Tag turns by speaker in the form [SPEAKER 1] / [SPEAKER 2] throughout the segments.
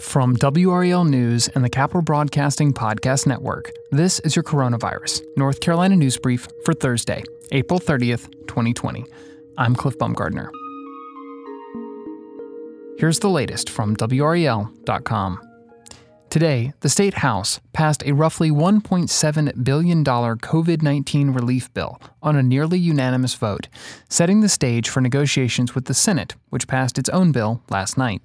[SPEAKER 1] From WRAL News and the Capital Broadcasting Podcast Network, this is your Coronavirus, North Carolina News Brief for Thursday, April 30th, 2020. I'm Cliff Baumgardner. Here's the latest from WRAL.com. Today, the State House passed a roughly $1.7 billion COVID 19 relief bill on a nearly unanimous vote, setting the stage for negotiations with the Senate, which passed its own bill last night.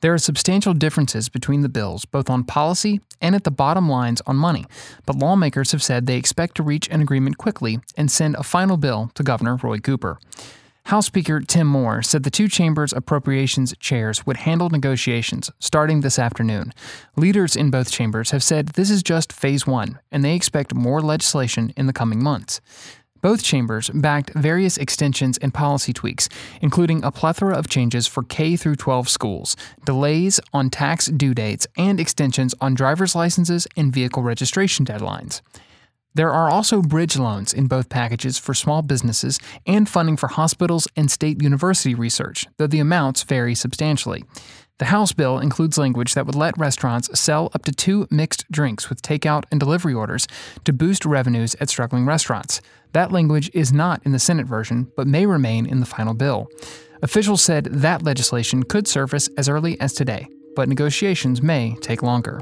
[SPEAKER 1] There are substantial differences between the bills, both on policy and at the bottom lines on money, but lawmakers have said they expect to reach an agreement quickly and send a final bill to Governor Roy Cooper. House Speaker Tim Moore said the two chambers' appropriations chairs would handle negotiations starting this afternoon. Leaders in both chambers have said this is just phase one, and they expect more legislation in the coming months. Both chambers backed various extensions and policy tweaks, including a plethora of changes for K through 12 schools, delays on tax due dates, and extensions on driver's licenses and vehicle registration deadlines. There are also bridge loans in both packages for small businesses and funding for hospitals and state university research, though the amounts vary substantially. The House bill includes language that would let restaurants sell up to two mixed drinks with takeout and delivery orders to boost revenues at struggling restaurants. That language is not in the Senate version, but may remain in the final bill. Officials said that legislation could surface as early as today, but negotiations may take longer.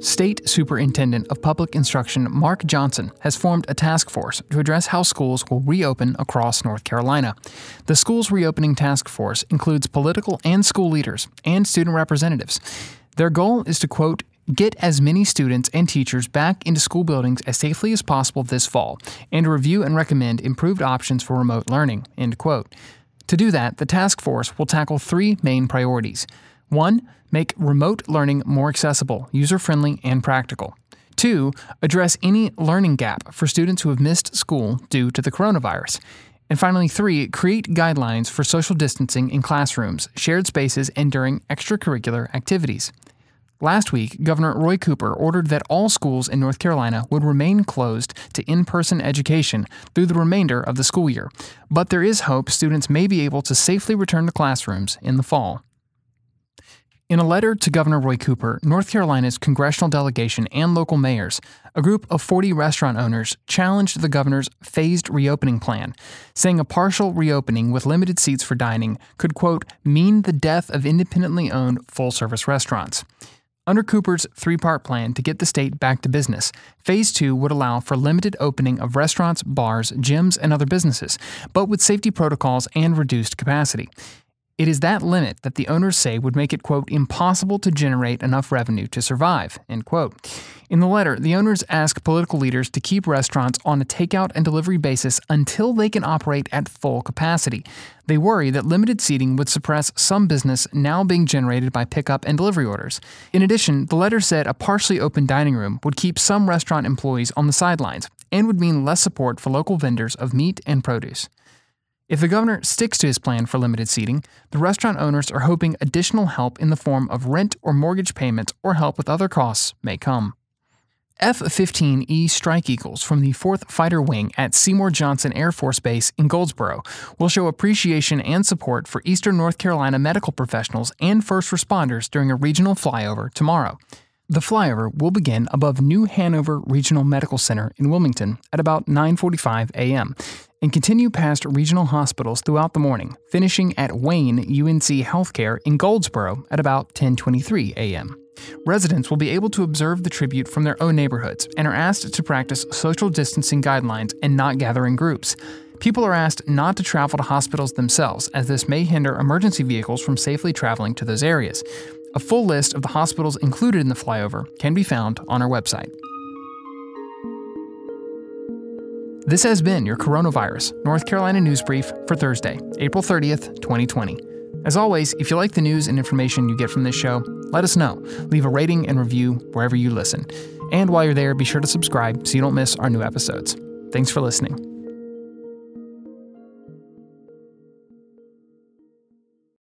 [SPEAKER 1] State Superintendent of Public Instruction Mark Johnson has formed a task force to address how schools will reopen across North Carolina. The school's reopening task force includes political and school leaders and student representatives. Their goal is to, quote, get as many students and teachers back into school buildings as safely as possible this fall and review and recommend improved options for remote learning, end quote. To do that, the task force will tackle three main priorities. One, make remote learning more accessible, user friendly, and practical. Two, address any learning gap for students who have missed school due to the coronavirus. And finally, three, create guidelines for social distancing in classrooms, shared spaces, and during extracurricular activities. Last week, Governor Roy Cooper ordered that all schools in North Carolina would remain closed to in person education through the remainder of the school year. But there is hope students may be able to safely return to classrooms in the fall. In a letter to Governor Roy Cooper, North Carolina's congressional delegation and local mayors, a group of 40 restaurant owners challenged the governor's phased reopening plan, saying a partial reopening with limited seats for dining could, quote, mean the death of independently owned full service restaurants. Under Cooper's three part plan to get the state back to business, Phase 2 would allow for limited opening of restaurants, bars, gyms, and other businesses, but with safety protocols and reduced capacity. It is that limit that the owners say would make it, quote, impossible to generate enough revenue to survive, end quote. In the letter, the owners ask political leaders to keep restaurants on a takeout and delivery basis until they can operate at full capacity. They worry that limited seating would suppress some business now being generated by pickup and delivery orders. In addition, the letter said a partially open dining room would keep some restaurant employees on the sidelines and would mean less support for local vendors of meat and produce. If the governor sticks to his plan for limited seating, the restaurant owners are hoping additional help in the form of rent or mortgage payments or help with other costs may come. F 15E Strike Eagles from the 4th Fighter Wing at Seymour Johnson Air Force Base in Goldsboro will show appreciation and support for Eastern North Carolina medical professionals and first responders during a regional flyover tomorrow. The flyover will begin above New Hanover Regional Medical Center in Wilmington at about 9:45 a.m and continue past regional hospitals throughout the morning, finishing at Wayne UNC Healthcare in Goldsboro at about 10:23 a.m. Residents will be able to observe the tribute from their own neighborhoods and are asked to practice social distancing guidelines and not gather in groups. People are asked not to travel to hospitals themselves, as this may hinder emergency vehicles from safely traveling to those areas. A full list of the hospitals included in the flyover can be found on our website. This has been your Coronavirus North Carolina News Brief for Thursday, April 30th, 2020. As always, if you like the news and information you get from this show, let us know. Leave a rating and review wherever you listen. And while you're there, be sure to subscribe so you don't miss our new episodes. Thanks for listening.